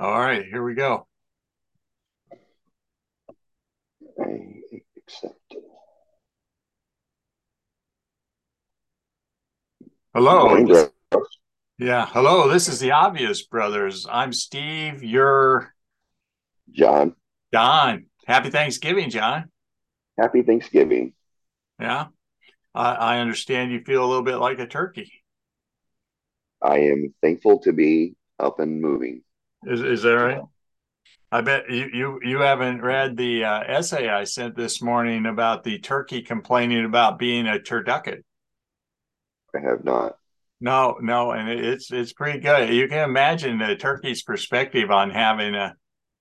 All right, here we go. I accept. Hello. This- yeah, hello. This is the Obvious Brothers. I'm Steve. You're John, John. Happy Thanksgiving, John. happy Thanksgiving. Yeah. I, I understand you feel a little bit like a turkey. I am thankful to be up and moving. Is is that right? I bet you you you haven't read the uh, essay I sent this morning about the turkey complaining about being a turducken. I have not. No, no, and it's it's pretty good. You can imagine the turkey's perspective on having a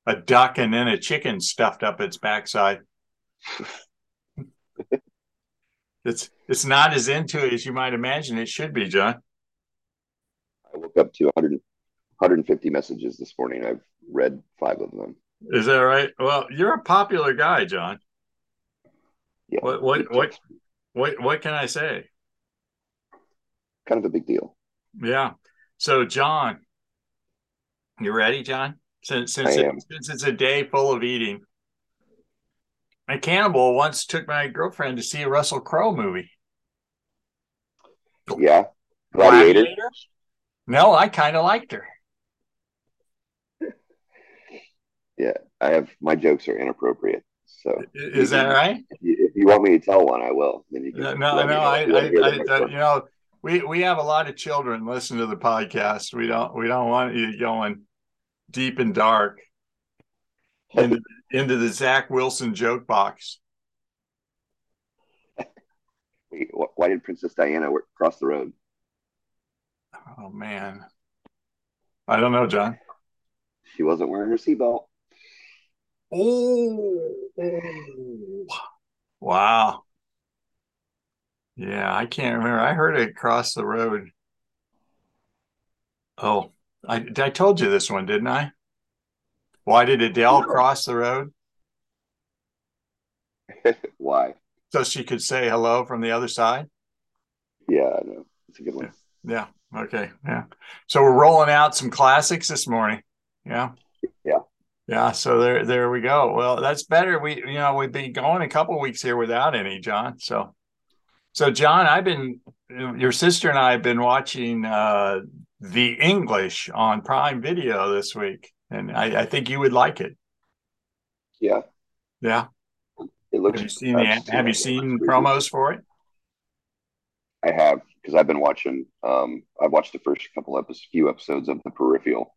a duck and then a chicken stuffed up its backside. It's it's not as into it as you might imagine it should be, John. I woke up to 100, 150 messages this morning. I've read five of them. Is that right? Well, you're a popular guy, John. Yeah, What what what what what can I say? kind of a big deal. Yeah. So, John, you ready, John? Since since it- since it's a day full of eating. A cannibal once took my girlfriend to see a Russell Crowe movie. Yeah, Gladiator. No, I kind of liked her. Yeah, I have my jokes are inappropriate. So Is that right? if you, if you want me to tell one, I will. Then you can. No, no, let me no. know I, you wanna hear the I, I, one. you know, we we have a lot of children listen to the podcast. We don't we don't want you going deep and dark into into the Zach Wilson joke box. Why did Princess Diana cross the road? Oh man, I don't know, John. She wasn't wearing her seatbelt. Oh, wow. Yeah, I can't remember. I heard it across the road. Oh, I I told you this one, didn't I? Why did Adele cross the road? Why? So she could say hello from the other side? Yeah, I know. It's a good one. Yeah. Okay. Yeah. So we're rolling out some classics this morning. Yeah. Yeah. So there, there we go. Well, that's better. We, you know, we've been going a couple weeks here without any, John. So, so John, I've been, your sister and I have been watching uh, The English on Prime Video this week, and I, I think you would like it. Yeah, Yeah. it looks. Have you seen the, have you seen promos for it? I have because I've been watching. Um, I've watched the first couple episodes, few episodes of The Peripheral.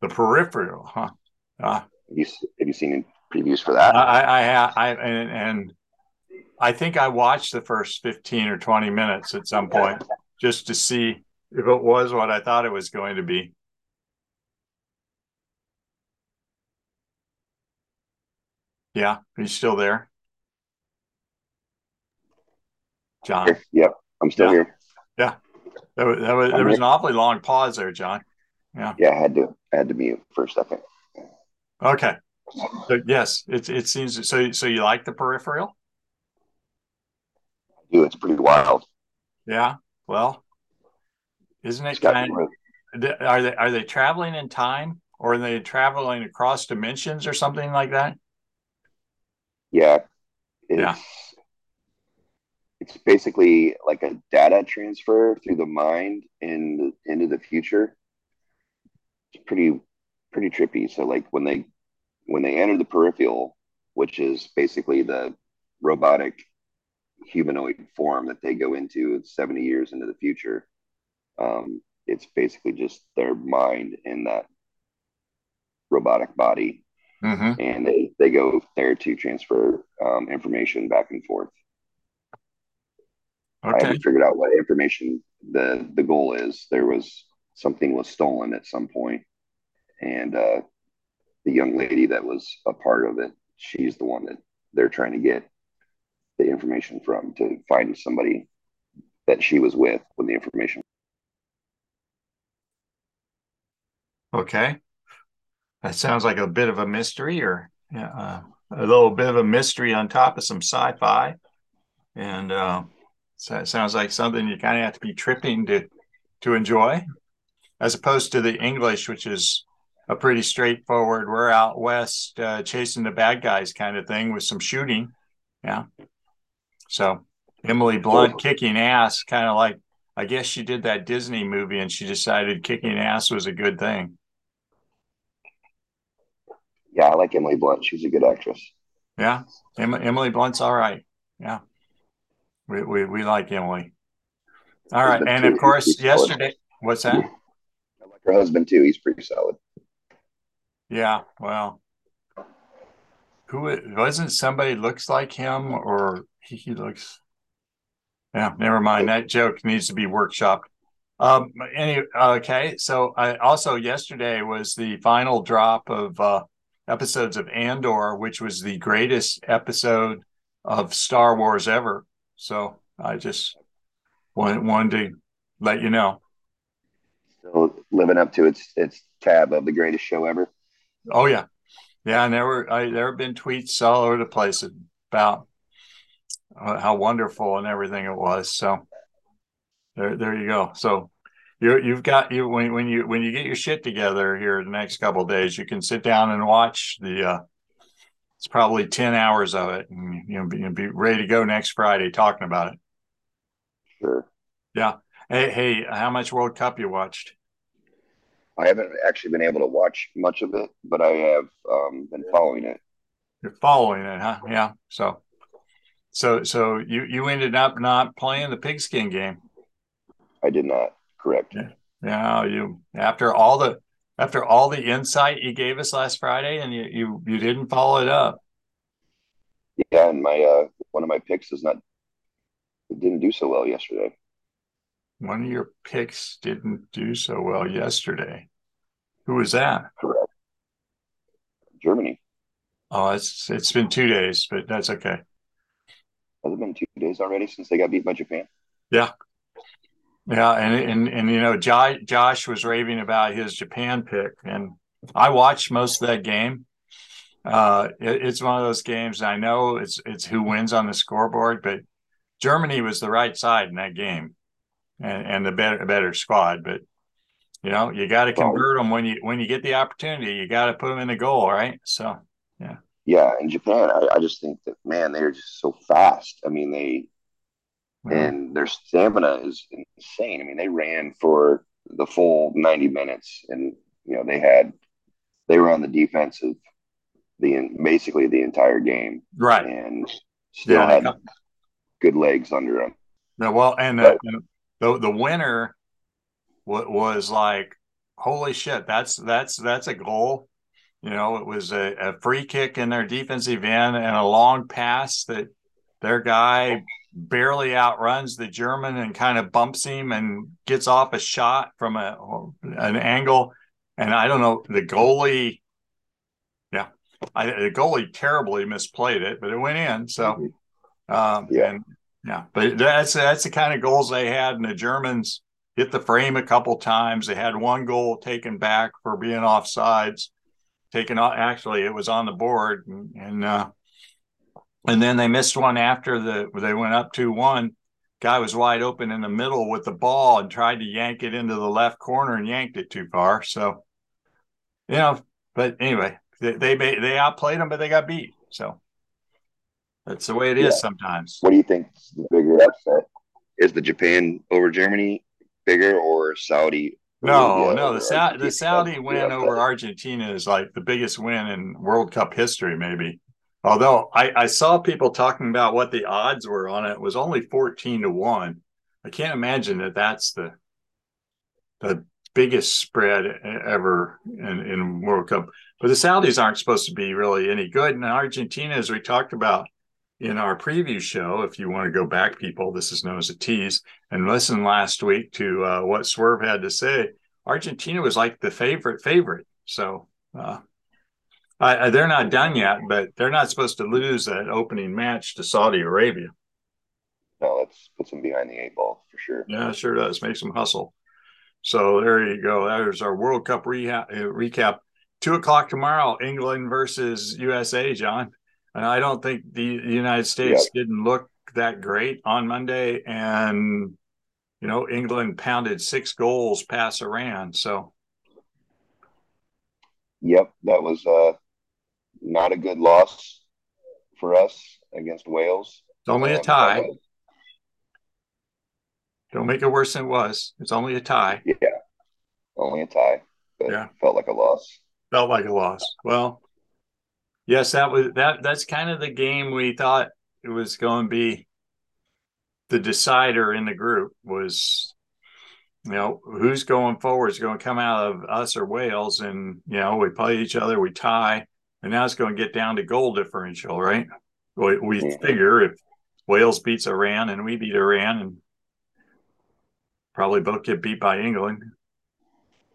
The Peripheral, huh? Uh, Have you have you seen any previews for that? I, I have, I, and, and I think I watched the first 15 or 20 minutes at some point just to see if it was what I thought it was going to be. Yeah, are you still there? John. Yep, I'm still Yeah. here. there was, there was, there was an awfully long pause there, John. Yeah. Yeah, I had to. I had to mute for a second. Okay. So yes, it, it seems so. So you like the peripheral? Dude, it's pretty wild. Yeah. Well, isn't it kind Th- Are they are they traveling in time or are they traveling across dimensions or something like that? yeah. It's, Yeah. It's basically like a data transfer through the mind in into the future. It's pretty pretty trippy. So like when they when they enter the peripheral, which is basically the robotic humanoid form that they go into 70 years into the future, um, it's basically just their mind in that robotic body Mm-hmm. and they they go there to transfer um, information back and forth. I haven't figured out what information the the goal is. There was something was stolen at some point, and uh, the young lady that was a part of it, she's the one that they're trying to get the information from to find somebody that she was with when the information. Okay. That sounds like a bit of a mystery or uh, a little bit of a mystery on top of some sci-fi. And uh, so it sounds like something you kind of have to be tripping to to enjoy, as opposed to the English, which is a pretty straightforward, we're out west uh, chasing the bad guys kind of thing with some shooting. Yeah. So Emily Blunt kicking ass, kind of like I guess she did that Disney movie and she decided kicking ass was a good thing. Yeah, I like Emily Blunt. She's a good actress. Yeah, em- Emily Blunt's all right. Yeah, we we, we like Emily. All right, and of course, yesterday. What's that? I like her husband too. He's pretty solid. Yeah, well, who wasn't somebody looks like him or he, he looks yeah, never mind. That joke needs to be workshopped. Um, any okay. So I also yesterday was the final drop of uh, episodes of Andor, which was the greatest episode of Star Wars ever. So I just wanted, wanted to let you know. Still living up to its its tab of the greatest show ever. Oh yeah, yeah. And there were I, there have been tweets all over the place about how wonderful and everything it was. So there, there you go. So you you've got you when when you when you get your shit together here the next couple days, you can sit down and watch the. uh It's probably ten hours of it, and you know be, be ready to go next Friday talking about it. Sure. Yeah. Hey, hey, how much World Cup you watched? I haven't actually been able to watch much of it, but I have um, been following it. You're following it, huh? Yeah. So so so you you ended up not playing the pigskin game. I did not. Correct. Yeah. Yeah. You after all the after all the insight you gave us last Friday, and you you you didn't follow it up. Yeah, and my uh one of my picks is not it didn't do so well yesterday. One of your picks didn't do so well yesterday. Who was that? Correct. Germany. Oh, it's it's been two days, but that's okay. Has it been two days already since they got beat by Japan? Yeah. Yeah, and and and you know, Josh, Josh was raving about his Japan pick, and I watched most of that game. Uh, it, it's one of those games. I know it's it's who wins on the scoreboard, but Germany was the right side in that game, and, and the better better squad. But you know, you got to convert them when you when you get the opportunity. You got to put them in the goal, right? So, yeah yeah, in Japan, I, I just think that man, they're just so fast. I mean, they and their stamina is insane. I mean, they ran for the full ninety minutes, and you know they had they were on the defensive the basically the entire game, right? And still yeah, had good legs under them. Yeah, well, and uh, the, the the winner was like, holy shit, that's that's that's a goal you know, it was a, a free kick in their defensive end and a long pass that their guy barely outruns the German and kind of bumps him and gets off a shot from a an angle. And I don't know, the goalie, yeah, I, the goalie terribly misplayed it, but it went in. So, um, yeah, and, yeah, but that's that's the kind of goals they had, and the Germans hit the frame a couple times. They had one goal taken back for being offsides taken off. Actually, it was on the board, and and, uh, and then they missed one after the they went up two one. Guy was wide open in the middle with the ball and tried to yank it into the left corner and yanked it too far. So, you know, but anyway, they they, they outplayed them, but they got beat. So that's the way it is yeah. sometimes. What do you think the bigger upset? Is the Japan over Germany bigger or Saudi no, no. The uh, Sa- the Saudi win over Argentina is like the biggest win in World Cup history, maybe. Although I, I saw people talking about what the odds were on it, it was only fourteen to one. I can't imagine that that's the the biggest spread ever in, in World Cup. But the Saudis aren't supposed to be really any good. And Argentina, as we talked about in our preview show, if you want to go back, people, this is known as a tease, and listen last week to uh, what Swerve had to say. Argentina was like the favorite favorite. So uh, I, they're not done yet, but they're not supposed to lose that opening match to Saudi Arabia. No, that puts them behind the eight ball for sure. Yeah, sure does. Makes them hustle. So there you go. There's our World Cup reha- uh, recap. Two o'clock tomorrow, England versus USA, John. And I don't think the, United States yeah. didn't look that great on Monday. And, you know, England pounded six goals past Iran. So, Yep, that was uh, not a good loss for us against Wales. It's only a um, tie. Don't make it worse than it was. It's only a tie. Yeah, only a tie. yeah, felt like a loss. Felt like a loss. Well, yes, that was that. That's kind of the game we thought it was going to be. The decider in the group was, you know, who's going forward is going to come out of us or Wales, and you know, we play each other, we tie, and now it's going to get down to goal differential, right? We, we yeah. figure if Wales beats Iran and we beat Iran, and probably both get beat by England.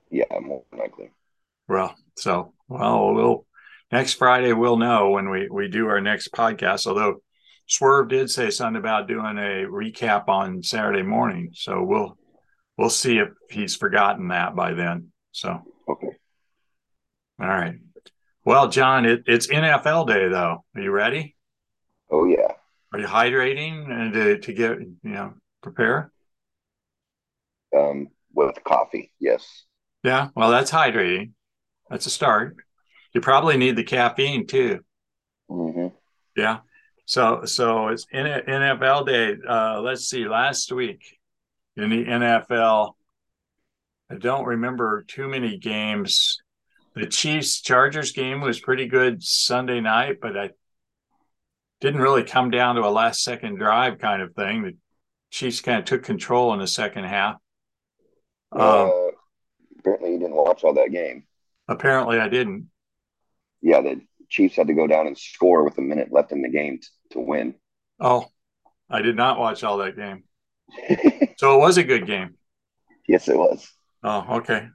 Yeah, more likely. Well, so well, we'll next Friday we'll know when we we do our next podcast. Although Swerve did say something about doing a recap on Saturday morning, so we'll we'll see if he's forgotten that by then. So okay, all right. Well, John, it, it's NFL day though. Are you ready? Oh yeah. Are you hydrating and to, to get you know prepare? Um, with coffee, yes. Yeah, well, that's hydrating. That's a start. You probably need the caffeine too. Mm-hmm. Yeah. So so it's in NFL day. Uh, let's see. Last week in the NFL, I don't remember too many games. The Chiefs Chargers game was pretty good Sunday night, but I didn't really come down to a last second drive kind of thing. The Chiefs kind of took control in the second half. Uh, um, apparently, you didn't watch all that game. Apparently, I didn't. Yeah, the Chiefs had to go down and score with a minute left in the game t- to win. Oh, I did not watch all that game. so it was a good game. Yes, it was. Oh, okay.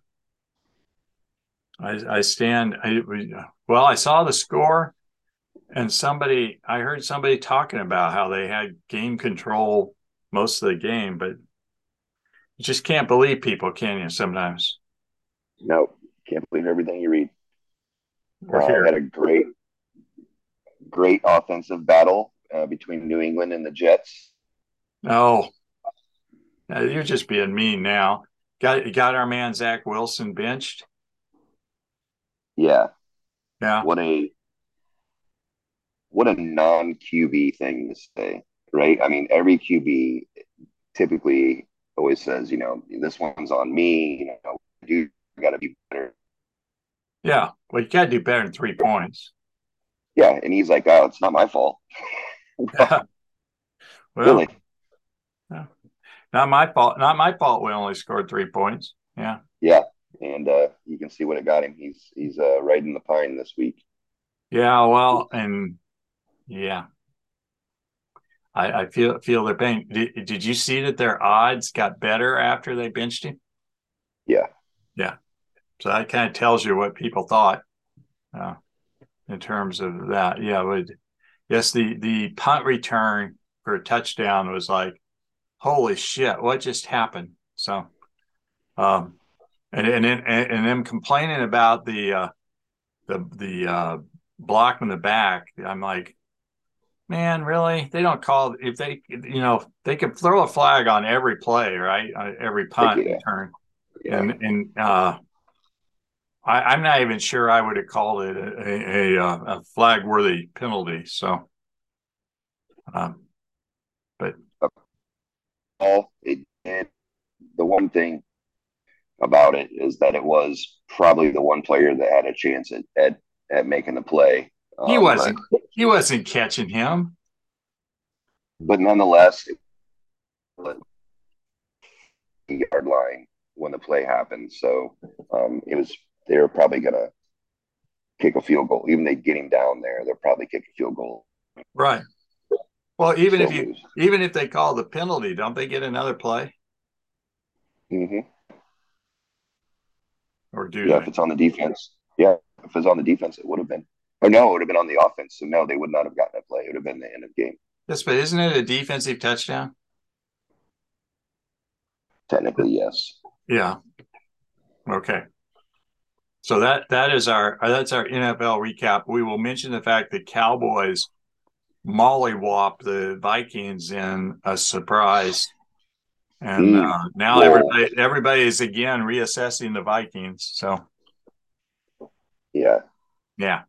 I, I stand. I well, I saw the score, and somebody I heard somebody talking about how they had game control most of the game, but you just can't believe people, can you? Sometimes. No, can't believe everything you read. Or uh, Had a great, great offensive battle uh, between New England and the Jets. Oh, you're just being mean now. Got got our man Zach Wilson benched. Yeah. Yeah. What a what a non QB thing to say, right? I mean, every QB typically always says, you know, this one's on me. You know, you got to be better. Yeah, well, you got to do better than three points. Yeah, and he's like, "Oh, it's not my fault." well, really? Yeah. Not my fault. Not my fault. We only scored three points. Yeah. Yeah, and uh, you can see what it got him. He's he's uh, riding the pine this week. Yeah, well, and yeah, I, I feel feel their pain. Did, did you see that their odds got better after they benched him? Yeah, yeah. So that kind of tells you what people thought uh, in terms of that. Yeah, would yes the the punt return for a touchdown was like, holy shit, what just happened? So, um, and and and, and them complaining about the uh, the the uh, block in the back. I'm like, man, really? They don't call if they, you know, they could throw a flag on every play, right? On every punt yeah. return, yeah. and and uh, I, am not even sure I would have called it a, a, a, a flag worthy penalty. So, um, but all it, the one thing about it is that it was probably the one player that had a chance at at, at making the play he um, wasn't. But, he wasn't catching him. But nonetheless, the yard line when the play happened. So um, it was. They were probably gonna kick a field goal. Even they get him down there, they'll probably kick a field goal. Right. Well, even if you even if they call the penalty, don't they get another play? Mm-hmm. Or do yeah, they? if it's on the defense. Yeah, if it's on the defense, it would have been. Or no, it would have been on the offense. So no, they would not have gotten a play. It would have been the end of the game. Yes, but isn't it a defensive touchdown? Technically, yes. Yeah. Okay. So that that is our that's our NFL recap. We will mention the fact that Cowboys mollywop the Vikings in a surprise, and mm. uh, now everybody everybody is again reassessing the Vikings. So Yeah. Yeah.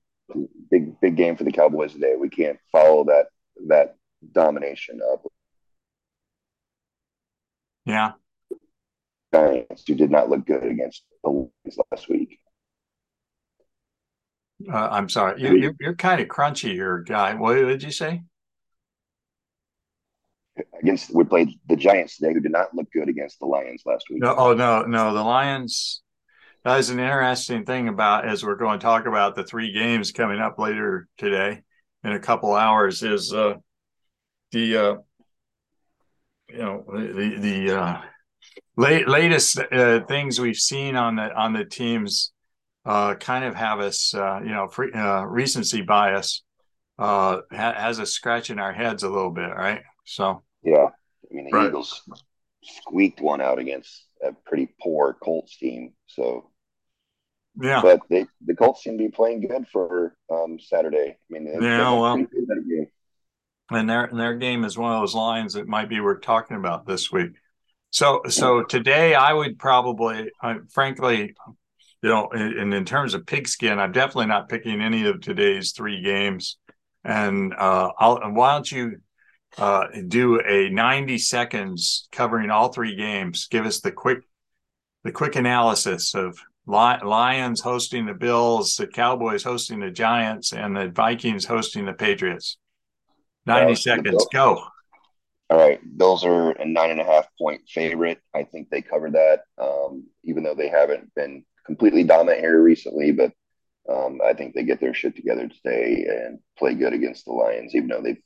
Big big game for the Cowboys today. We can't follow that that domination up. Yeah. Giants, who did not look good against the Lions last week. Uh, I'm sorry. You, you're, you're kind of crunchy here, guy. What did you say? Against we played the Giants today, who did not look good against the Lions last week. No, oh no, no, the Lions. That is an interesting thing about as we're going to talk about the three games coming up later today in a couple hours is uh, the uh, you know the the uh, late, latest uh, things we've seen on the on the teams uh, kind of have us uh, you know free, uh, recency bias uh, ha- has us scratching our heads a little bit, right? So Yeah, I mean the Right. Eagles squeaked one out against a pretty poor Colts team. So, yeah, but they the Colts seem to be playing good for um, Saturday. I mean, they, Yeah, well. and their and their game is one of those lines that might be worth talking about this week. So so today I would probably, I, frankly, you know, and in terms of pigskin, I'm definitely not picking any of today's three games. And uh, I'll why don't you uh, do a 90 seconds covering all three games? Give us the quick the quick analysis of Li- Lions hosting the Bills, the Cowboys hosting the Giants, and the Vikings hosting the Patriots. 90 Uh, seconds, go. All right, Bills are a nine and a half point favorite. I think they covered that, um, even though they haven't been completely dominant here recently. But um, I think they get their shit together today and play good against the Lions, even though they've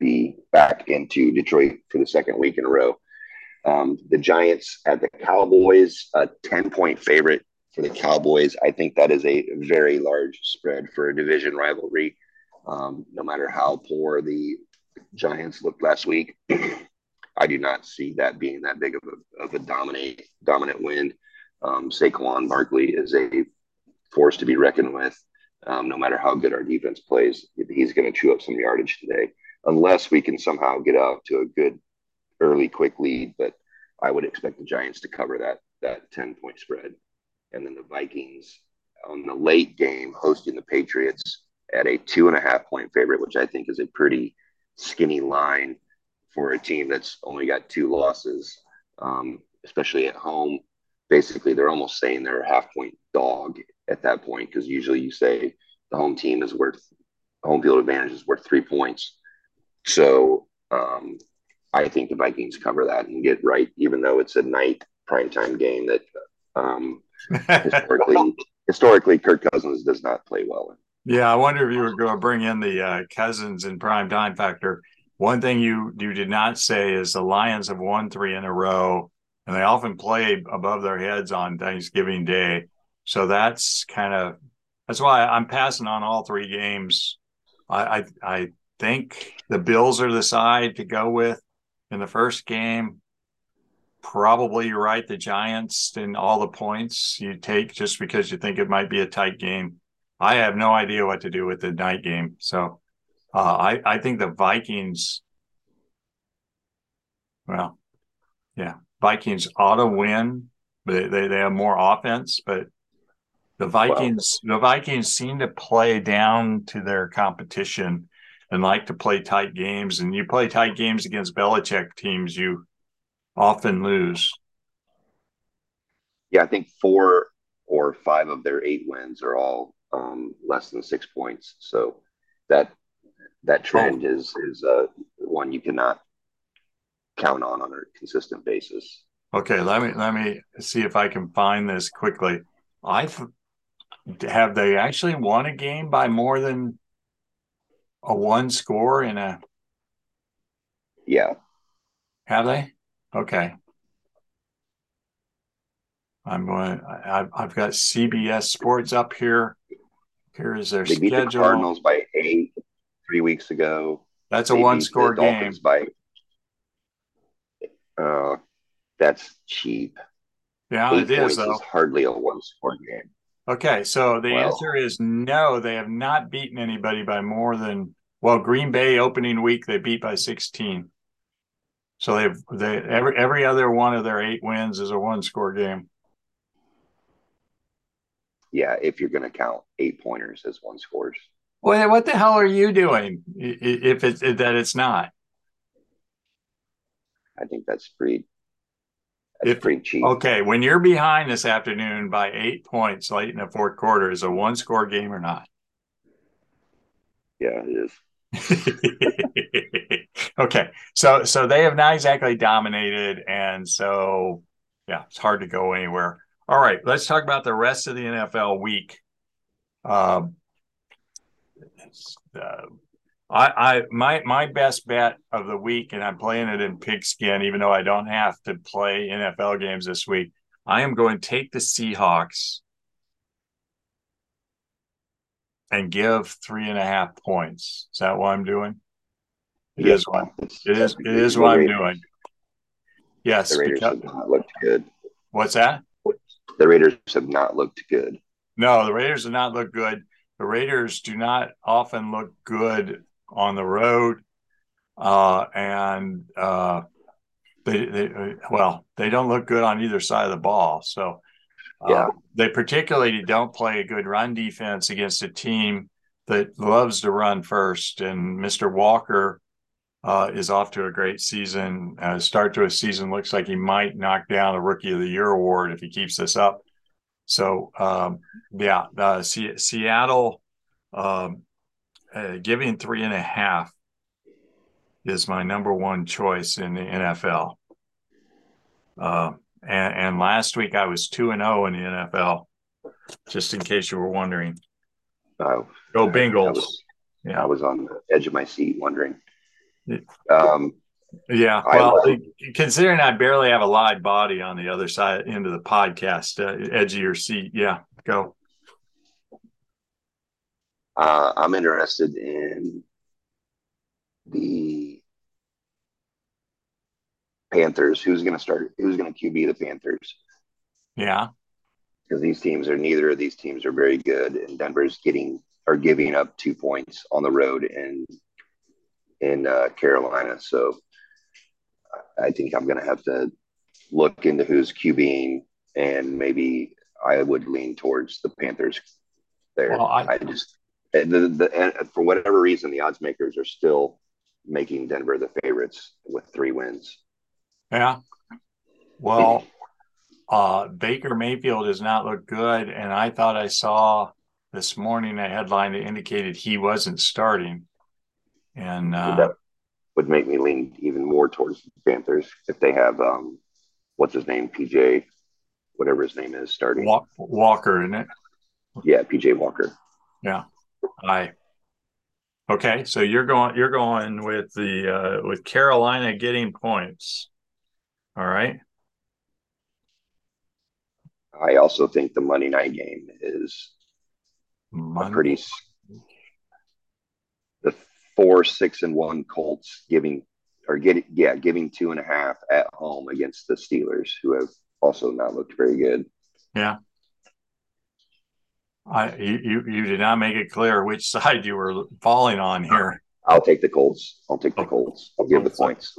be back into Detroit for the second week in a row. Um, the Giants at the Cowboys, a 10 point favorite for the Cowboys. I think that is a very large spread for a division rivalry. Um, no matter how poor the Giants looked last week, I do not see that being that big of a, of a dominate, dominant win. Um, Saquon Barkley is a force to be reckoned with. Um, no matter how good our defense plays, he's going to chew up some yardage today, unless we can somehow get out to a good early, quick lead. But I would expect the Giants to cover that that ten point spread, and then the Vikings on the late game hosting the Patriots at a two and a half point favorite, which I think is a pretty skinny line for a team that's only got two losses, um, especially at home. Basically, they're almost saying they're a half point dog at that point because usually you say the home team is worth home field advantage is worth three points. So um, I think the Vikings cover that and get right, even though it's a night primetime game that um, historically historically Kirk Cousins does not play well in. Yeah, I wonder if you were going to bring in the uh, Cousins and prime time factor. One thing you you did not say is the Lions have won three in a row, and they often play above their heads on Thanksgiving Day. So that's kind of that's why I'm passing on all three games. I I, I think the Bills are the side to go with in the first game. Probably you're right. The Giants and all the points you take just because you think it might be a tight game. I have no idea what to do with the night game. So uh, I, I think the Vikings, well, yeah, Vikings ought to win. They, they, they have more offense, but the Vikings the Vikings seem to play down to their competition and like to play tight games. And you play tight games against Belichick teams, you often lose. Yeah, I think four or five of their eight wins are all um, less than six points. So that that trend is is uh, one you cannot count on on a consistent basis. Okay, let me let me see if I can find this quickly. I have they actually won a game by more than a one score in a Yeah, have they? Okay. I'm going. I've I've got CBS Sports up here. Here is their they beat schedule. the Cardinals by eight three weeks ago. That's a They one score game. Dolphins By uh, that's cheap. Yeah, eight it is though. is hardly a one score game. Okay, so the Well- answer is no. They have not beaten anybody by more than well. Green Bay opening week they beat by sixteen. So they've they every every other one of their eight wins is a one score game. Yeah, if you're going to count eight pointers as one scores. Well, what the hell are you doing if it's that it's not? I think that's pretty. That's if, pretty cheap. Okay, when you're behind this afternoon by eight points late in the fourth quarter, is a one score game or not? Yeah, it is. okay, so so they have not exactly dominated, and so yeah, it's hard to go anywhere. All right, let's talk about the rest of the NFL week. Um, uh, I, I my my best bet of the week, and I'm playing it in pigskin, even though I don't have to play NFL games this week. I am going to take the Seahawks and give three and a half points. Is that what I'm doing? It yes, is what it is. It is what I'm doing. Yes, the Raiders because, have not looked good. What's that? The Raiders have not looked good. No, the Raiders have not looked good. The Raiders do not often look good on the road, uh, and uh, they, they well they don't look good on either side of the ball. So uh, yeah. they particularly don't play a good run defense against a team that loves to run first. And Mr. Walker uh, is off to a great season. Uh, start to a season looks like he might knock down a Rookie of the Year award if he keeps this up. So um, yeah, uh, C- Seattle um, uh, giving three and a half is my number one choice in the NFL. Uh, and, and, last week I was two and zero oh in the NFL. Just in case you were wondering. Oh, go Bengals! I was, yeah, I was on the edge of my seat wondering. Um, yeah, well, I, considering I barely have a live body on the other side into the podcast, uh, edge of your seat. Yeah, go. Uh, I'm interested in the Panthers. Who's going to start? Who's going to QB the Panthers? Yeah, because these teams are neither of these teams are very good, and Denver's getting are giving up two points on the road in in uh, Carolina. So I think I'm going to have to look into who's QBing, and maybe I would lean towards the Panthers there. Well, I, I just the, the, for whatever reason, the odds makers are still making Denver the favorites with three wins. Yeah. Well, uh, Baker Mayfield does not look good, and I thought I saw this morning a headline that indicated he wasn't starting, and uh, that would make me lean even more towards the Panthers if they have um, what's his name, PJ, whatever his name is, starting Walker, isn't it? Yeah, PJ Walker. Yeah. Aye. Okay, so you're going you're going with the uh, with Carolina getting points. All right. I also think the Monday night game is Monday. pretty the four, six, and one Colts giving or getting yeah, giving two and a half at home against the Steelers, who have also not looked very good. Yeah. I you you did not make it clear which side you were falling on here. I'll take the Colts. I'll take the oh. Colts. I'll give the points.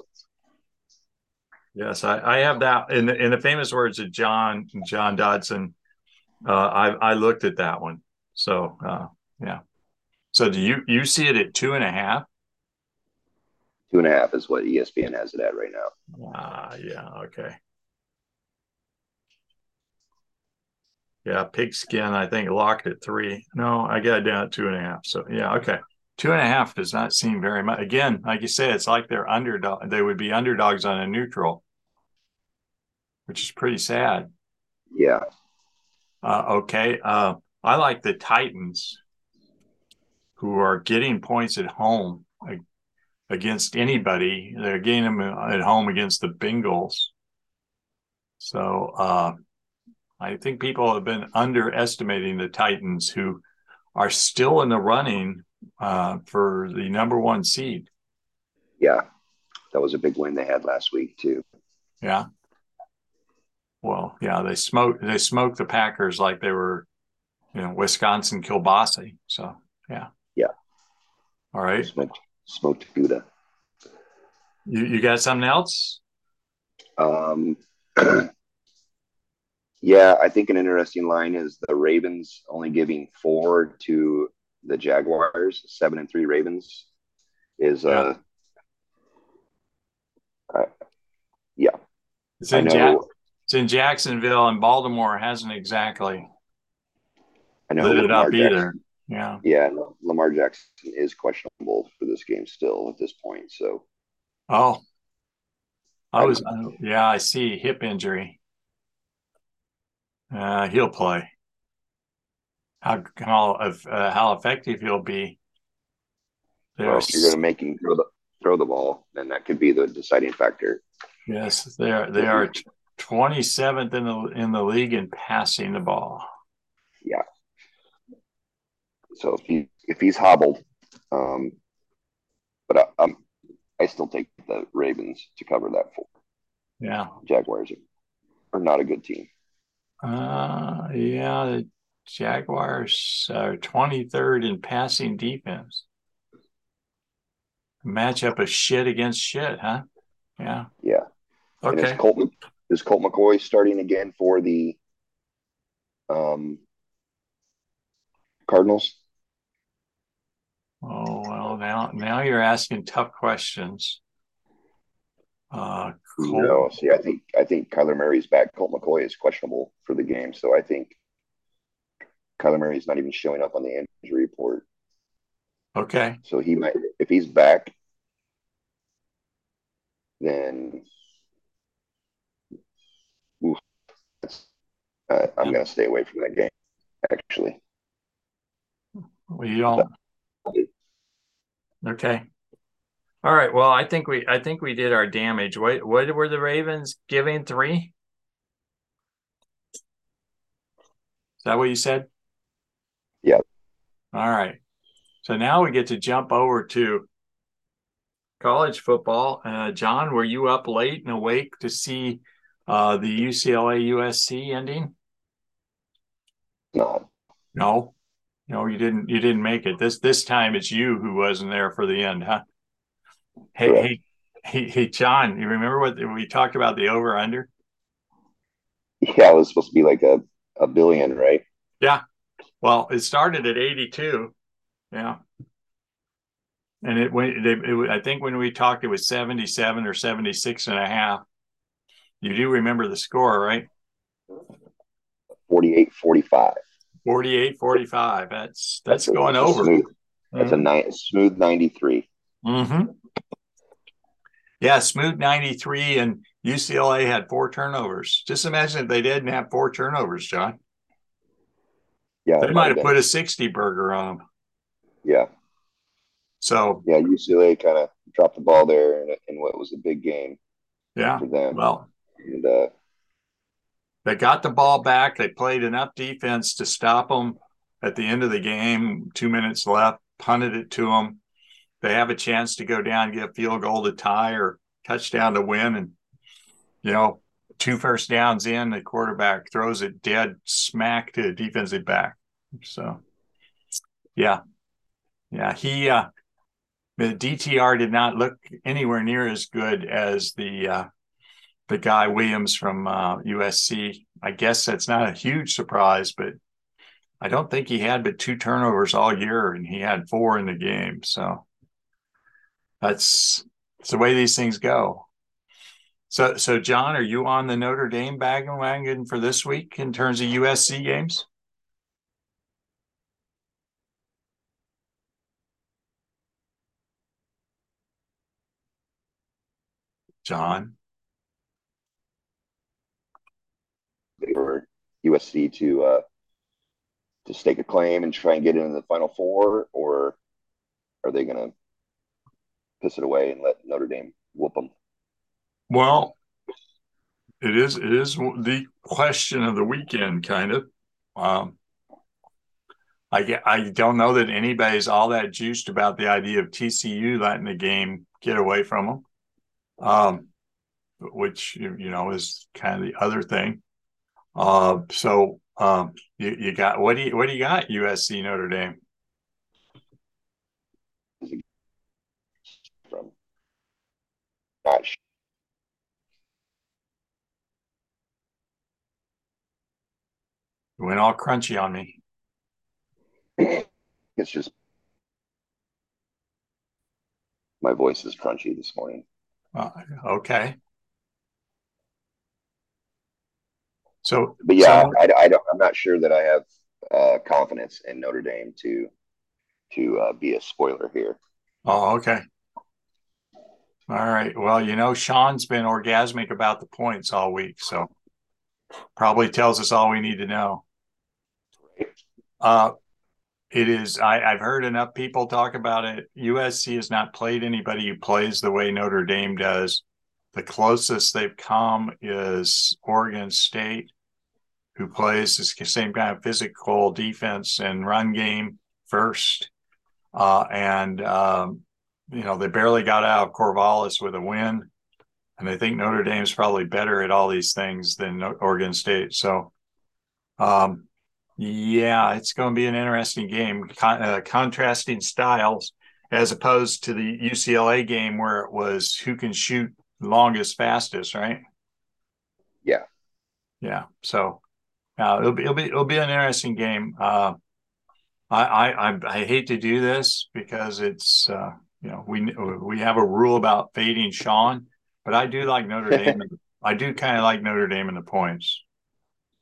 Yes, I, I have that in the, in the famous words of John John Dodson. Uh, I I looked at that one. So uh, yeah. So do you you see it at two and a half? Two and a half is what ESPN has it at right now. Ah, yeah, okay. Yeah, pigskin, I think locked at three. No, I got down at two and a half. So yeah, okay. Two and a half does not seem very much. Again, like you said, it's like they're underdog. They would be underdogs on a neutral, which is pretty sad. Yeah. Uh, okay. Uh, I like the Titans, who are getting points at home against anybody. They're getting them at home against the Bengals. So uh, I think people have been underestimating the Titans, who are still in the running uh, for the number one seed. Yeah, that was a big win they had last week too. Yeah. Well, yeah, they smoked they smoked the Packers like they were, you know, Wisconsin kielbasa. So yeah. Yeah. All right. Smoked smoked Gouda. You you got something else? Um Yeah, I think an interesting line is the Ravens only giving four to the Jaguars, seven and three Ravens is Yeah. uh, uh yeah. It's in, Jack- it's in Jacksonville, and Baltimore hasn't exactly I know lit it up Jackson. either. Yeah. Yeah, Lamar Jackson is questionable for this game still at this point. So Oh, I I was, yeah, I see hip injury. Uh, he'll play. How how uh, how effective he'll be. well, if you're going to make him throw the throw the ball, then that could be the deciding factor. yes, they are they are twenty seventh in the in the league in passing the ball. Yeah. So if he if he's hobbled, um, but I, I'm I still take the Ravens to cover that four. Yeah. Jaguars are, are not a good team. Uh, yeah, the Jaguars are 23rd in passing defense. Matchup of shit against shit, huh? Yeah. Yeah. And is Okay. Colt is Colt McCoy starting again for the um, Cardinals? Oh well, now now you're asking tough questions. Uh, Colt- No. See, I think I think Kyler Murray's back. Colt McCoy is questionable for the game, so I think Kyler Murray is not even showing up on the injury report. okay. So he might, if he's back, then oof, that's, uh, I'm going to stay away from that game. Actually, Well, you don't. Okay. All right. Well, I think we I think we did our damage. What what were the Ravens giving three? Is that what you said? Yeah. All right. So now we get to jump over to college football. Uh, John, were you up late and awake to see uh, the UCLA USC ending? no, No, no, you didn't. You didn't make it. This this time it's you who wasn't there for the end, huh? Hey, Correct. hey, hey, hey, John. You remember what we talked about the over under? yeah, it was supposed to be like a, a billion, right? Yeah. Well, it started at eighty two, yeah, and it went. It, it, I think when we talked, it was seventy seven or 76 and a half. You do remember the score, right? 48 45. 48 45. That's that's a- going over. Smooth, that's a ni- smooth 93. Mm-hmm. Yeah, smooth 93, and UCLA had four turnovers. Just imagine if they didn't have four turnovers, John. Yeah, They might have put a 60 burger on them. Yeah, So, yeah. UCLA kind of dropped the ball there in, in what was a big game yeah, for them. well, and uh, they got the ball back. They played enough defense to stop them at the end of the game. Two minutes left, punted it to them. They have a chance to go down, get a field goal to tie or touchdown to win. And, you know, two first downs in, the quarterback throws it dead smack to the defensive back. So, yeah. Yeah. He, uh, the DTR did not look anywhere near as good as the, uh, the guy Williams from uh, USC. I guess that's not a huge surprise, but I don't think he had but two turnovers all year, and he had four in the game. So that's, that's the way these things go. So, so John, are you on the Notre Dame bandwagon for this week in terms of USC games? John, were USC to uh, to stake a claim and try and get into the Final Four, or are they going to piss it away and let Notre Dame whoop them? well, it is it is the question of the weekend, kind of. Um, I I don't know that anybody's all that juiced about the idea of TCU letting the game get away from them, um, which you know is kind of the other thing. Uh, so um, you, you got what do you what do you got USC Notre Dame? From not sure. You went all crunchy on me. It's just my voice is crunchy this morning. Uh, okay. So, But yeah, so- I, I don't. I'm not sure that I have uh, confidence in Notre Dame to to uh, be a spoiler here. oh, okay. All right. Well, you know, Sean's been orgasmic about the points all week, so probably tells us all we need to know. Uh, it is. I, I've heard enough people talk about it. USC has not played anybody who plays the way Notre Dame does. The closest they've come is Oregon State, who plays the same kind of physical defense and run game first. Uh, and, um, you know, they barely got out of Corvallis with a win. And I think Notre Dame's probably better at all these things than Oregon State. So, um, yeah, it's going to be an interesting game, Con- uh, contrasting styles as opposed to the UCLA game where it was who can shoot longest, fastest, right? Yeah. Yeah. So uh, it'll be it'll be it'll be an interesting game. Uh, I, I I I hate to do this because it's uh, you know we we have a rule about fading Sean, but I do like Notre Dame. I do kind of like Notre Dame in the points.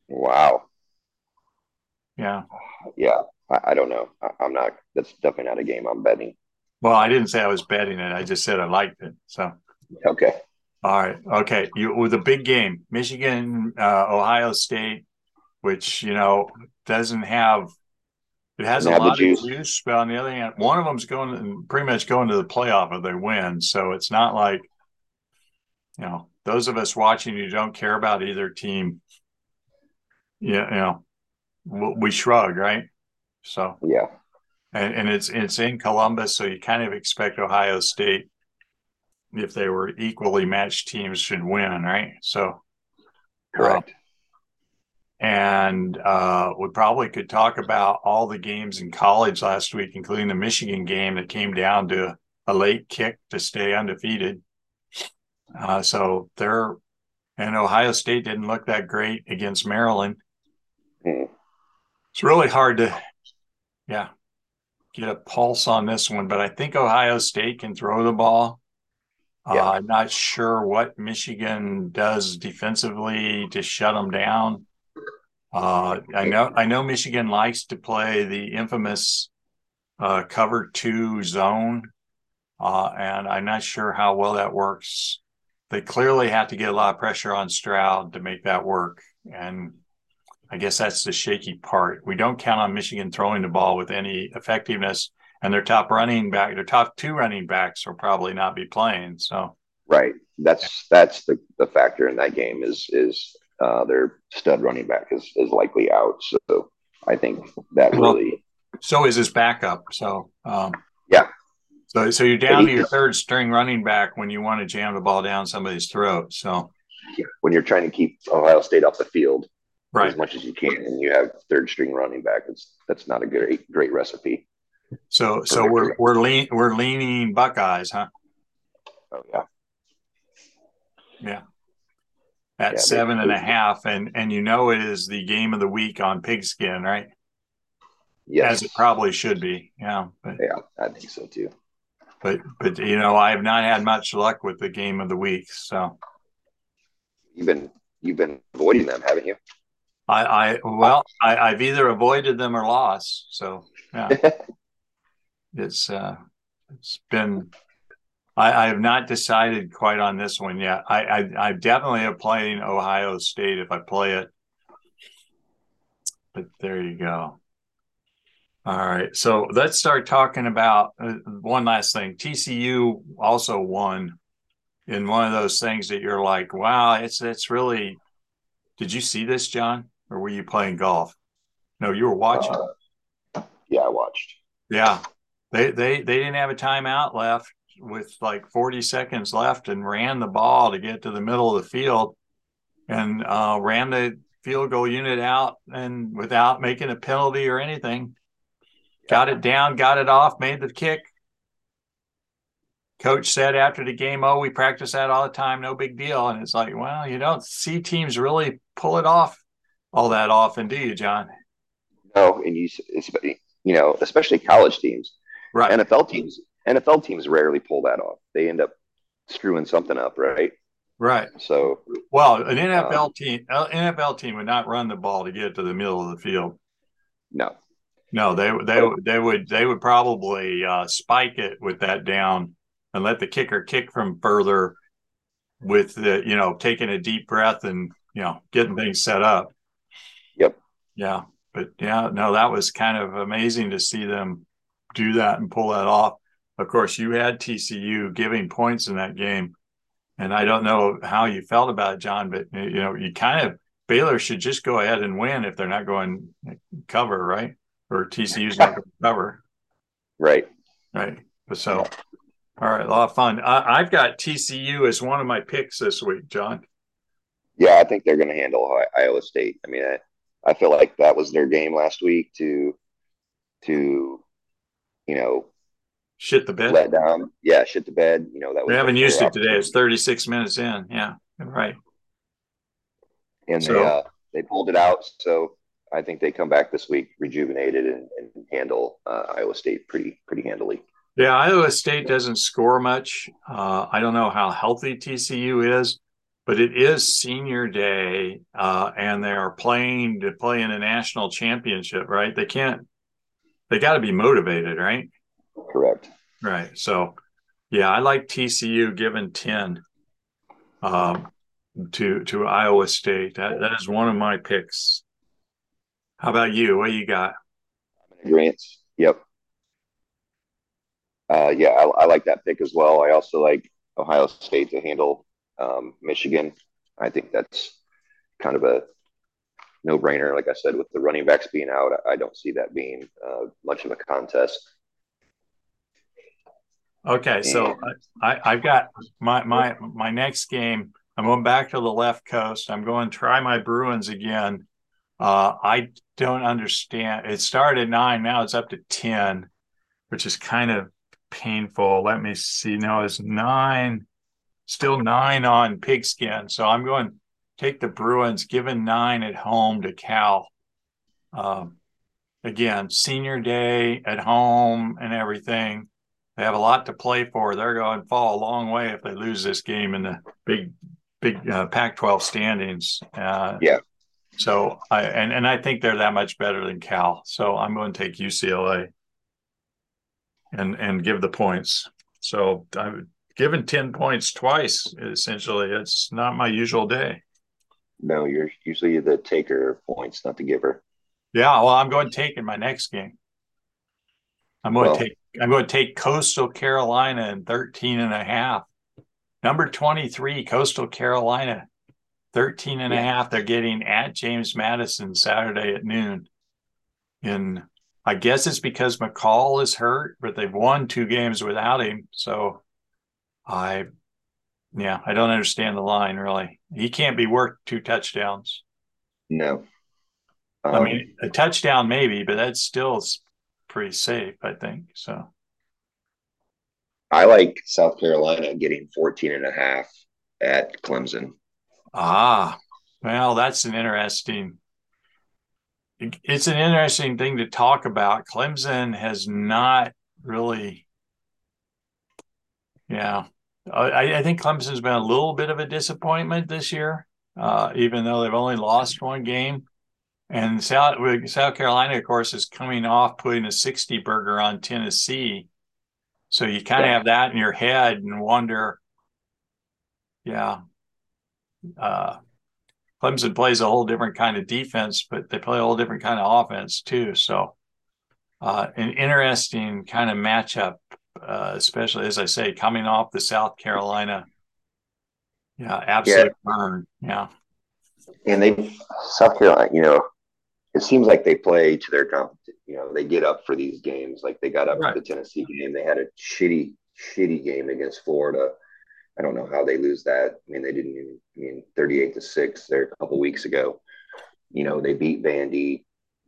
Wow. Yeah. Yeah. I, I don't know. I, I'm not. That's definitely not a game I'm betting. Well, I didn't say I was betting it. I just said I liked it. So. Okay. All right. Okay. You with a big game, Michigan, uh, Ohio State, which you know doesn't have. It has a lot of juice. but on the other hand, one of them's going pretty much going to the playoff if they win. So it's not like, you know, those of us watching who don't care about either team. Yeah, you know, we we shrug, right? So Yeah. and, and it's it's in Columbus, so you kind of expect Ohio State, if they were equally matched teams, should win, right? So, um, Correct. And uh, we probably could talk about all the games in college last week, including the Michigan game that came down to a late kick to stay undefeated. Uh, so they're and Ohio State didn't look that great against Maryland. Mhm. It's really hard to, yeah, get a pulse on this one, but I think Ohio State can throw the ball. Yeah. Uh, I'm not sure what Michigan does defensively to shut them down. Uh, I know I know Michigan likes to play the infamous uh, cover two zone, uh, and I'm not sure how well that works. They clearly have to get a lot of pressure on Stroud to make that work, and I guess that's the shaky part. We don't count on Michigan throwing the ball with any effectiveness, and their top running back, their top two running backs, will probably not be playing. So, Right. That's that's the, the factor in that game is is uh, their stud running back is is likely out. So I think that really so is his backup. So, um, Yeah. So, so you're down to your third string running back when you want to jam the ball down somebody's throat. So, yeah, when you're trying to keep Ohio State off the field right. as much as you can, and you have third string running back, it's that's not a great great recipe. So, so we're we're lean we're leaning Buckeyes, huh? Oh yeah. yeah, At Yeah, seven and a half, and and you know it is the game of the week on Pigskin, right? yes, As it probably should be. Yeah, but yeah, I think so too. but but you know I have not had much luck with the game of the week. So You've been you've been avoiding them, haven't you? I I well I, I've either avoided them or lost. So yeah, it's uh it's been I, I have not decided quite on this one yet. I, I I definitely am playing Ohio State if I play it. But there you go. All right, so let's start talking about uh, one last thing. TCU also won in one of those things that you're like, wow, it's it's really. Did you see this, John, or were you playing golf? No, you were watching. Uh, yeah, I watched. Yeah, they they they didn't have a timeout left with like 40 seconds left and ran the ball to get to the middle of the field and uh, ran the field goal unit out and without making a penalty or anything. Got it down, got it off, made the kick. Coach said after the game, "Oh, we practice that all the time, no big deal." And it's like, well, you don't see teams really pull it off all that often, do you, John? No, and you you know, especially college teams, right? NFL teams, NFL teams rarely pull that off. They end up screwing something up, right? Right. So, well, an NFL um, team, NFL team would not run the ball to get to the middle of the field. No. No, they they they would they would probably uh, spike it with that down and let the kicker kick from further with the you know taking a deep breath and you know getting things set up. Yep. Yeah, but yeah, no, that was kind of amazing to see them do that and pull that off. Of course, you had TCU giving points in that game, and I don't know how you felt about it, John, but you know, you kind of Baylor should just go ahead and win if they're not going cover, right? Or TCU's not going to cover, right? Right. So, all right, a lot of fun. I, I've got TCU as one of my picks this week, John. Yeah, I think they're going to handle Iowa State. I mean, I, I feel like that was their game last week to to you know shit the bed? Let down. Yeah shit the bed. You know that we haven't used it today. It's 36 minutes in. Yeah right. And so, they uh, they pulled it out. So i think they come back this week rejuvenated and, and handle uh, iowa state pretty pretty handily. Yeah iowa state doesn't score much. Uh, i don't know how healthy tcu is but it is senior day uh, and they are playing to play in a national championship right? They can't they got to be motivated right correct. Right. So yeah i like tcu given 10 um, to to iowa state. That, that is one of my picks. How about you? What you got? Grants. Yep. Uh, yeah I, I like that pick as well. I also like ohio state to handle um, Michigan. I think that's kind of a no brainer. Like I said, with the running backs being out, I don't see that being uh, much of a contest. Okay, so I, I've got my my my next game. I'm going back to the left coast. I'm going to try my Bruins again. Uh, I don't understand. It started at nine, now it's up to ten, which is kind of painful. Let me see. Now it's nine still nine on pigskin. So I'm going to take the Bruins, given nine at home to Cal. Um, again, senior day at home and everything. They have a lot to play for. They're going to fall a long way if they lose this game in the big, big uh, Pac-12 standings. Uh, yeah. So I and and I think they're that much better than Cal. So I'm going to take UCLA and and give the points. So I've given 10 points twice, essentially. It's not my usual day. No, you're usually the taker of points, not the giver. Yeah, well, I'm going to take in my next game. I'm going well, to take I'm going to take Coastal Carolina in 13 and a half. Number 23, Coastal Carolina, 13 and yeah. a half. They're getting at James Madison Saturday at noon. In I guess it's because McCall is hurt, but they've won two games without him. So I, yeah, I don't understand the line really. He can't be worth two touchdowns. No. Um, I mean, a touchdown maybe, but that's still pretty safe, I think. So. I like South Carolina getting 14 and a half at Clemson. Ah, well, that's an interesting it's an interesting thing to talk about. Clemson has not really yeah. I, I think Clemson's been a little bit of a disappointment this year, uh, even though they've only lost one game. And South, South Carolina, of course, is coming off putting a 60 burger on Tennessee. So you kind of yeah. have that in your head and wonder, yeah. Uh, Clemson plays a whole different kind of defense, but they play a whole different kind of offense too. So, uh, an interesting kind of matchup uh, especially as I say, coming off the South Carolina, yeah, absolute yeah. burn, yeah. And they South Carolina, you know, it seems like they play to their competition. You know, they get up for these games. Like they got up right. for the Tennessee game. They had a shitty, shitty game against Florida. I don't know how they lose that. I mean, they didn't even. I mean, thirty-eight to six there a couple weeks ago. You know, they beat Vandy,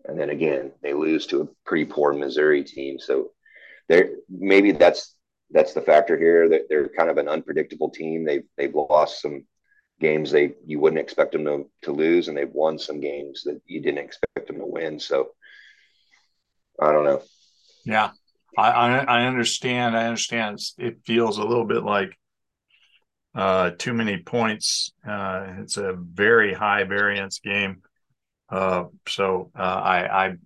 and then again they lose to a pretty poor Missouri team. So they're maybe that's that's the factor here that they're kind of an unpredictable team. They've they've lost some games they you wouldn't expect them to, to lose, and they've won some games that you didn't expect them to win. So I don't know. Yeah, I I, understand. I understand. It feels a little bit like uh, too many points. Uh, it's a very high variance game. Uh, so uh, I,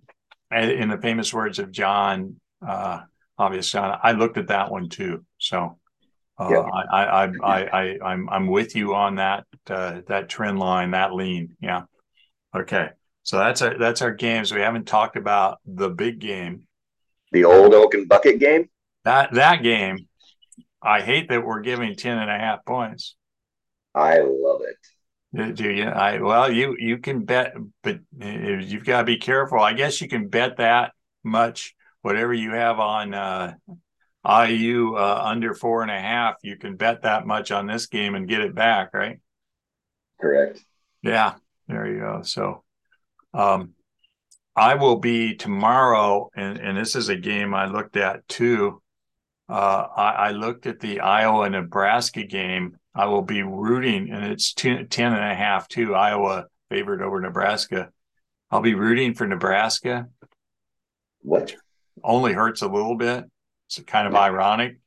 I, in the famous words of John, uh, obvious John, I looked at that one too. So uh, yeah. I, I, I, I, I'm, I'm with you on that, uh, that trend line, that lean. Yeah. Okay. So that's our, that's our games. We haven't talked about the big game. The old Oaken bucket game. That, that game. I hate that we're giving 10 and a half points. I love it. Do you? I well, you you can bet, but you've got to be careful. I guess you can bet that much. Whatever you have on uh, IU uh, under four and a half, you can bet that much on this game and get it back, right? Correct. Yeah, there you go. So, um, I will be tomorrow, and and this is a game I looked at too. Uh, I, I, looked at the Iowa Nebraska game. I will be rooting, and it's 10, 10 and a half too. Iowa favored over Nebraska. I'll be rooting for Nebraska. What? Only hurts a little bit. It's kind of ironic.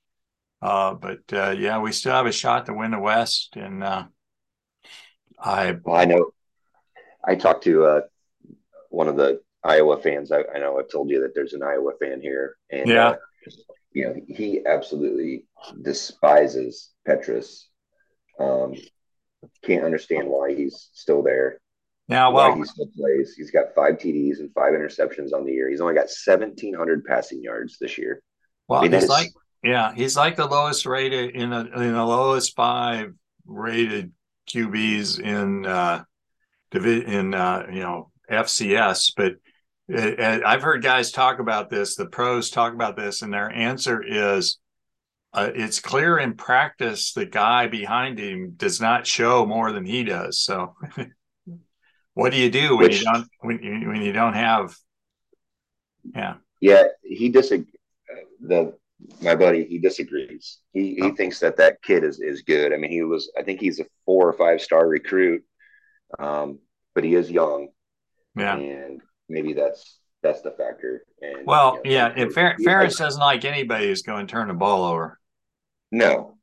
Uh, but uh, yeah, we still have a shot to win the West. And uh, I, well, I know. I talked to uh, one of the Iowa fans. I, I, know I've told you that there's an Iowa fan here, and yeah, uh, you know, he absolutely despises Petras. Um, can't understand why he's still there. Now, well, he still plays. He's got five TDs and five interceptions on the year. He's only got 1,700 passing yards this year. Well, I mean, he's like, yeah, he's like the lowest rated in a, in the lowest five rated QBs in uh, in uh, you know FCS, but I've heard guys talk about this, the pros talk about this, and their answer is uh, it's clear in practice the guy behind him does not show more than he does. So, what do you do when Which, you don't when you, when you don't have? Yeah, yeah, he disagrees. The my buddy he disagrees. He he oh. thinks that that kid is is good. I mean, he was I think he's a four or five star recruit, um, but he is young. Yeah, and maybe that's that's the factor. And well, you know, yeah, if Fer- Ferris doesn't like anybody who's going to turn the ball over. No,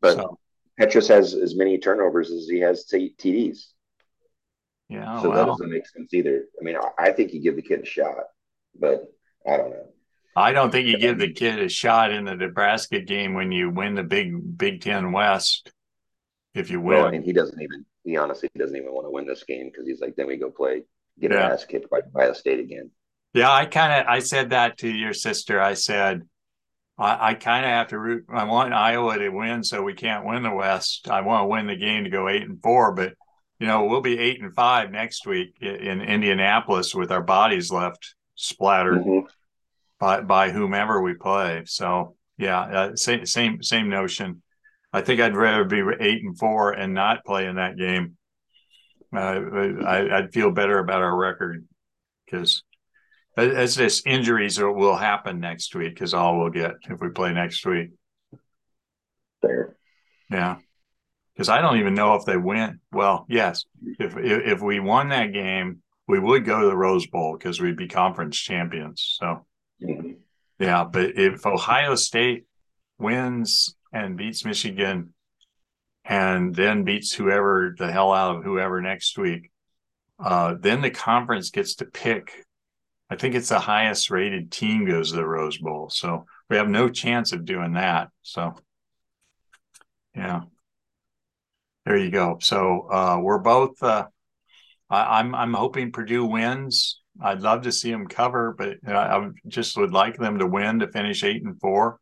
but so. Petras has as many turnovers as he has t- TDs. Yeah, so well. that doesn't make sense either. I mean, I, I think you give the kid a shot, but I don't know. I don't think you give the kid a shot in the Nebraska game when you win the Big Big Ten West. If you win, well, I mean, he doesn't even. He honestly doesn't even want to win this game because he's like, then we go play get yeah. ass kicked by Ohio State again. Yeah, I kind of I said that to your sister. I said I, I kind of have to root. I want Iowa to win, so we can't win the West. I want to win the game to go eight and four, but you know we'll be eight and five next week in Indianapolis with our bodies left splattered mm-hmm. By by whomever we play. So yeah, uh, same same same notion. I think I'd rather be eight and four and not play in that game uh, I, would feel better about our record because as this injuries will happen next week because all we'll get if we play next week. Fair. Yeah. Because I don't even know if they win. Well, yes, if, if, if we won that game, we would go to the Rose Bowl because we'd be conference champions. So. Yeah. But if Ohio State wins and beats Michigan, and then beats whoever the hell out of whoever next week. Uh, then the conference gets to pick. I think it's the highest rated team goes to the Rose Bowl. So we have no chance of doing that. So, yeah, there you go. So uh, we're both. Uh, I, I'm, I'm hoping Purdue wins. I'd love to see them cover, but you know, I just would like them to win to finish eight and four.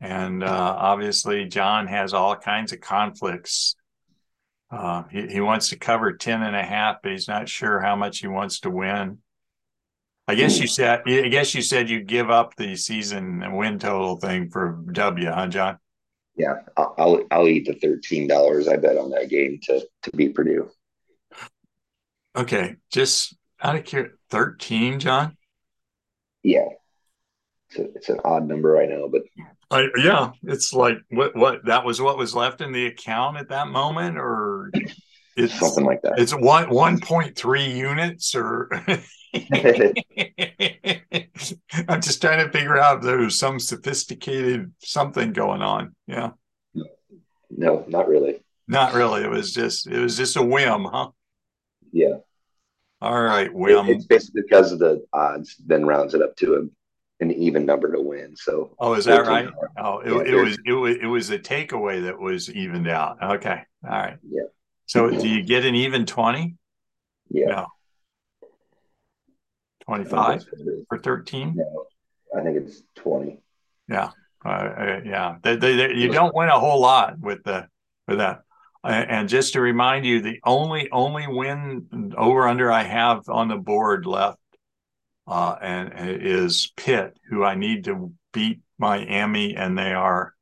And uh, obviously, John has all kinds of conflicts. Uh, he, he wants to cover 10 and a half, but he's not sure how much he wants to win. I guess you said I guess you said you give up the season and win total thing for W, huh, John? Yeah, I'll I'll eat the thirteen dollars I bet on that game to to beat Purdue. Okay, just out of curiosity, 13, John? Yeah. It's, a, it's an odd number right now, but I, yeah, it's like what what that was what was left in the account at that moment, or it's something like that. It's one one point three units, or I'm just trying to figure out if there was some sophisticated something going on. Yeah. No, not really. Not really. It was just it was just a whim, huh? Yeah. All right, whim. It, it's basically because of the odds, then rounds it up to a, an even number to win. So. Oh, is that right? Oh, it, yeah, it was it was it was a takeaway that was evened out. Okay. All right. Yeah. So do you get an even twenty? Yeah. No. 25 for 13? No, I think it's 20. Yeah. Uh, uh, yeah. They, they, they, you don't win a whole lot with the with that. And just to remind you, the only only win over under I have on the board left uh, and is Pitt, who I need to beat Miami, and they are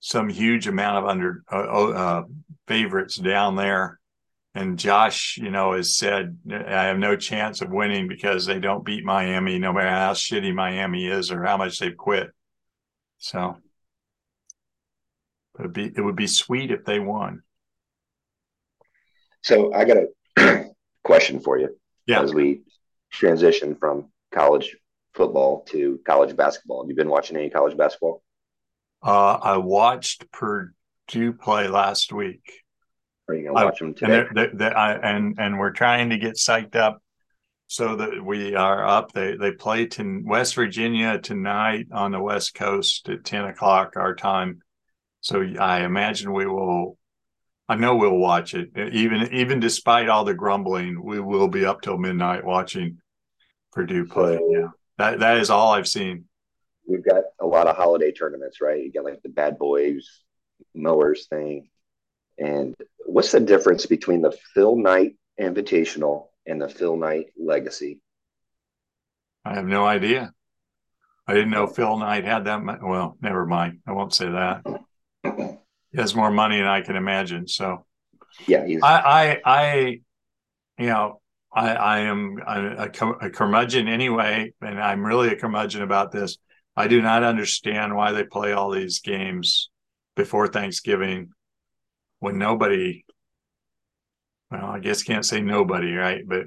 some huge amount of under uh, uh, favorites down there and Josh, you know, has said I have no chance of winning because they don't beat Miami, no matter how shitty Miami is or how much they've quit. So it would be it would be sweet if they won. So I got a question for you. Yeah. As we transition from college football to college basketball. Have you been watching any college basketball? Uh, I watched Purdue play last week. Are you gonna watch them today? And, they're, they're, I, and and we're trying to get psyched up so that we are up. They they play to West Virginia tonight on the West Coast at ten o'clock our time. So I imagine we will. I know we'll watch it, even even despite all the grumbling. We will be up till midnight watching Purdue play. So, yeah, that that is all I've seen. We've got a lot of holiday tournaments, right? You got like the Bad Boys mowers thing. And what's the difference between the Phil Knight Invitational and the Phil Knight Legacy? I have no idea. I didn't know Phil Knight had that. Much. Well, never mind. I won't say that. He has more money than I can imagine. So, yeah, I, I, I, you know, I, I am a, a, curmudgeon anyway, and I'm really a curmudgeon about this. I do not understand why they play all these games before Thanksgiving when nobody well i guess can't say nobody right but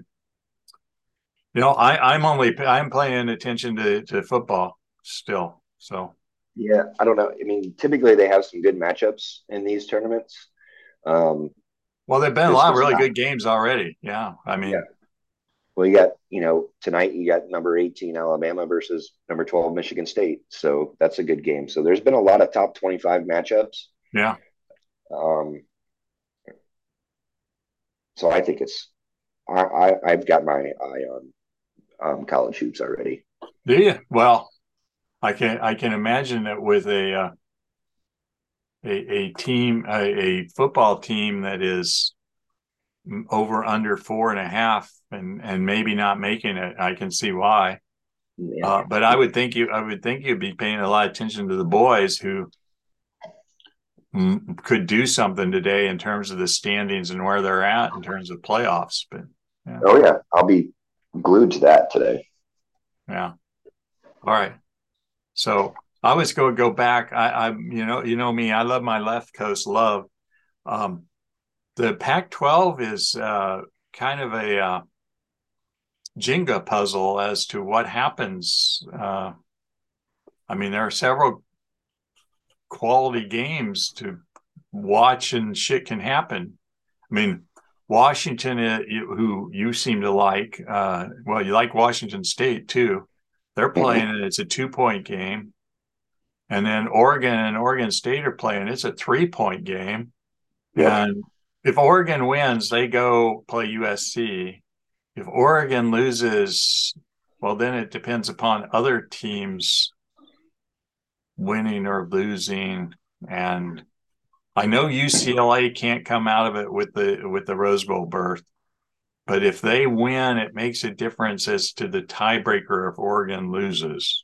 you know i i'm only i'm paying attention to to football still so yeah i don't know. I mean typically they have some good matchups in these tournaments. Um well there've been a lot of really not, good games already. Yeah i mean yeah. well you got you know tonight you got number 18 alabama versus number 12 michigan state. So that's a good game. So there's been a lot of top 25 matchups. Yeah. Um, so I think it's I, I I've got my eye on um, college hoops already. Do you? Well, I can I can imagine that with a uh, a, a team a, a, football team that is over under four and a half and and maybe not making it. I can see why. Yeah. Uh, but I would think you I would think you'd be paying a lot of attention to the boys who could do something today in terms of the standings and where they're at in terms of playoffs. But yeah. oh yeah, I'll be glued to that today. Yeah. All right. So I was to go back. I, I, you know, you know me. I love my left coast love. Um, the Pac-12 is uh, kind of a uh, Jenga puzzle as to what happens. Uh, I mean, there are several quality games to watch and shit can happen. I mean, Washington, uh, who you seem to like, uh, well, you like Washington State too. They're playing it. It's a two point game. And then Oregon and Oregon State are playing. It's a three point game. Yeah. And if Oregon wins, they go play USC. If Oregon loses, well, then it depends upon other teams winning or losing. And I know UCLA can't come out of it with the with the Rose Bowl berth, but if they win, it makes a difference as to the tiebreaker if Oregon loses.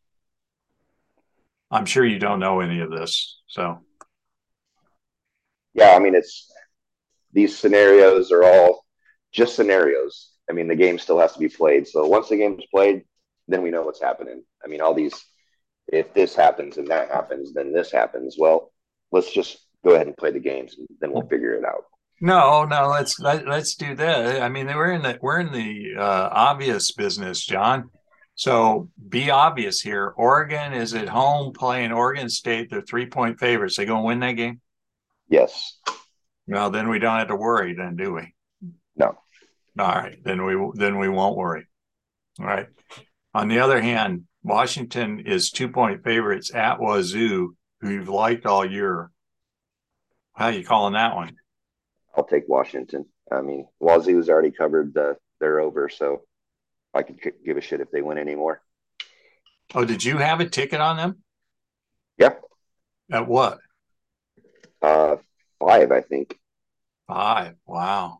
I'm sure you don't know any of this, so. Yeah, I mean it's these scenarios are all just scenarios. I mean the game still has to be played. So once the game's played, then we know what's happening. I mean, all these, if this happens and that happens, then this happens. Well, let's just go ahead and play the games, and then we'll figure it out. No, no, let's let, let's do that. I mean, we're in the we're in the uh, obvious business, John. So be obvious here. Oregon is at home playing Oregon State. They're three point favorites. They gonna win that game? Yes. Well, then we don't have to worry, then, do we? No. All right, then we then we won't worry. All right. On the other hand, Washington is two point favorites at Wazoo, who you've liked all year. How you calling that one? I'll take Washington. I mean, Wazoo's already covered the they're over, so I could give a shit if they win anymore. Oh, did you have a ticket on them? Yeah. At what? Uh, five, I think. Five. Wow.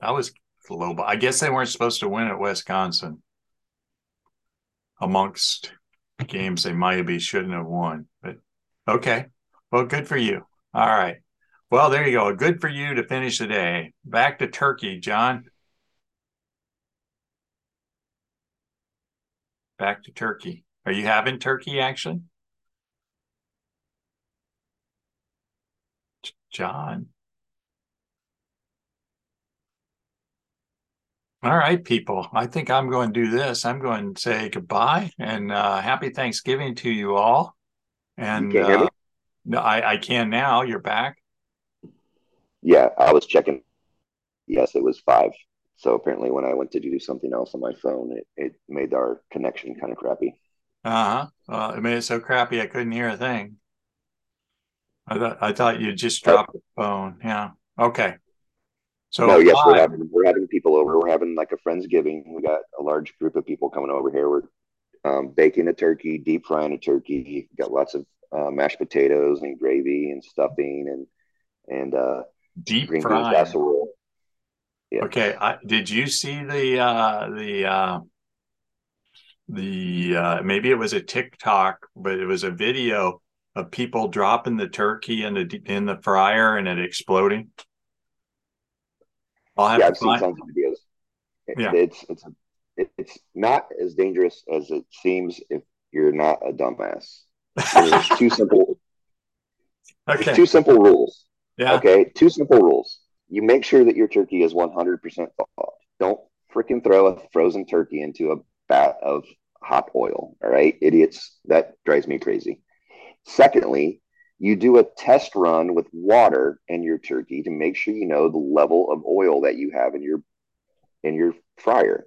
That was low. I guess they weren't supposed to win at Wisconsin. Amongst games they might be shouldn't have won, but okay. Well, good for you. All right. Well, there you go. Good for you to finish the day. Back to Turkey, John. Back to Turkey. Are you having turkey actually? John. All right, people. I think I'm going to do this. I'm going to say goodbye and uh, happy Thanksgiving to you all. And you uh, no, I, I can now. You're back. Yeah, I was checking. Yes, it was five. So apparently, when I went to do something else on my phone, it, it made our connection kind of crappy. Uh huh. Well, it made it so crappy I couldn't hear a thing. I thought I thought you just dropped the phone. Yeah. Okay. So no, yes, we we're having we're having people over. We're having like a friendsgiving. We got a large group of people coming over here. We're um, baking a turkey, deep frying a turkey. Got lots of uh, mashed potatoes and gravy and stuffing and and uh, deep green beans casserole. Yeah. Okay. I, did you see the uh, the uh, the uh, maybe it was a TikTok, but it was a video of people dropping the turkey in the in the fryer and it exploding. I'll yeah, I've seen tons of videos. It, yeah. It's it's it, it's not as dangerous as it seems if you're not a dumbass. There's two simple. Okay. Two simple rules. Yeah. Okay. Two simple rules. You make sure that your turkey is 100% thawed. Don't freaking throw a frozen turkey into a vat of hot oil. All right, idiots. That drives me crazy. Secondly, you do a test run with water and your turkey to make sure you know the level of oil that you have in your in your fryer.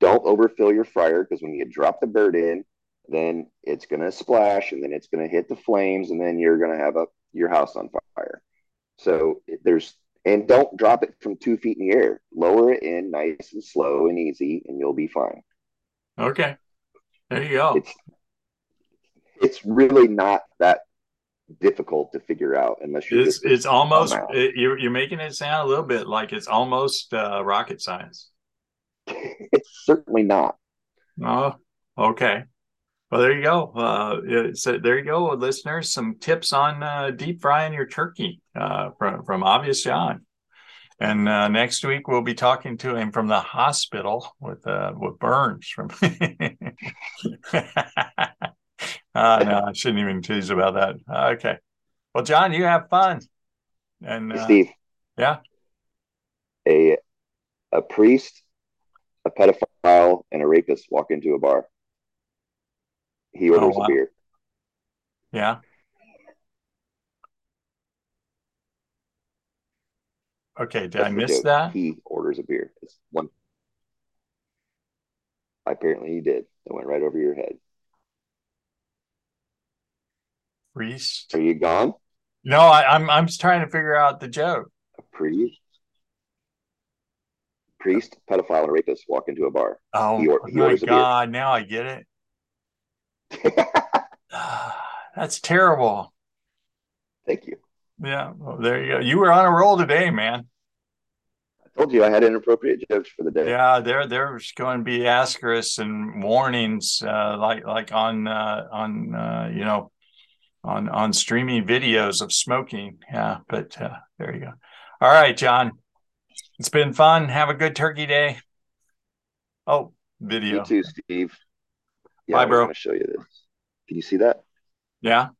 Don't overfill your fryer because when you drop the bird in, then it's going to splash and then it's going to hit the flames and then you're going to have a your house on fire. So there's and don't drop it from two feet in the air. Lower it in nice and slow and easy, and you'll be fine. Okay, there you go. It's it's really not that difficult to figure out unless you it's it's almost it, you're, you're making it sound a little bit like it's almost uh, rocket science it's certainly not oh okay well there you go uh, so there you go listeners some tips on uh, deep frying your turkey uh, from from obvious john and uh, next week we'll be talking to him from the hospital with uh, with burns from Uh, no, I shouldn't even tease about that. Okay. Well, John, you have fun. And uh, Steve. Yeah. A a priest, a pedophile, and a rapist walk into a bar. He orders oh, wow. a beer. Yeah. Okay, did That's I miss that? He orders a beer. It's one. Apparently, he did. It went right over your head. Priest. Are you gone? No, I, am I'm, I'm trying to figure out the joke. A priest. Priest, pedophile, and rapist walk into a bar. Oh he or, he my god! Now I get it. That's terrible. Thank you. Yeah, well, there you go. You were on a roll today, man. I told you I had inappropriate jokes for the day. Yeah, there there's going to be asterisks and warnings, uh, like like on uh, on uh, you know on on streaming videos of smoking. Yeah, but uh, there you go. All right, John. It's been fun. Have a good turkey day. Oh, video. You too, Steve. Yeah, Bye, I bro. want to show you this. Can you see that? Yeah.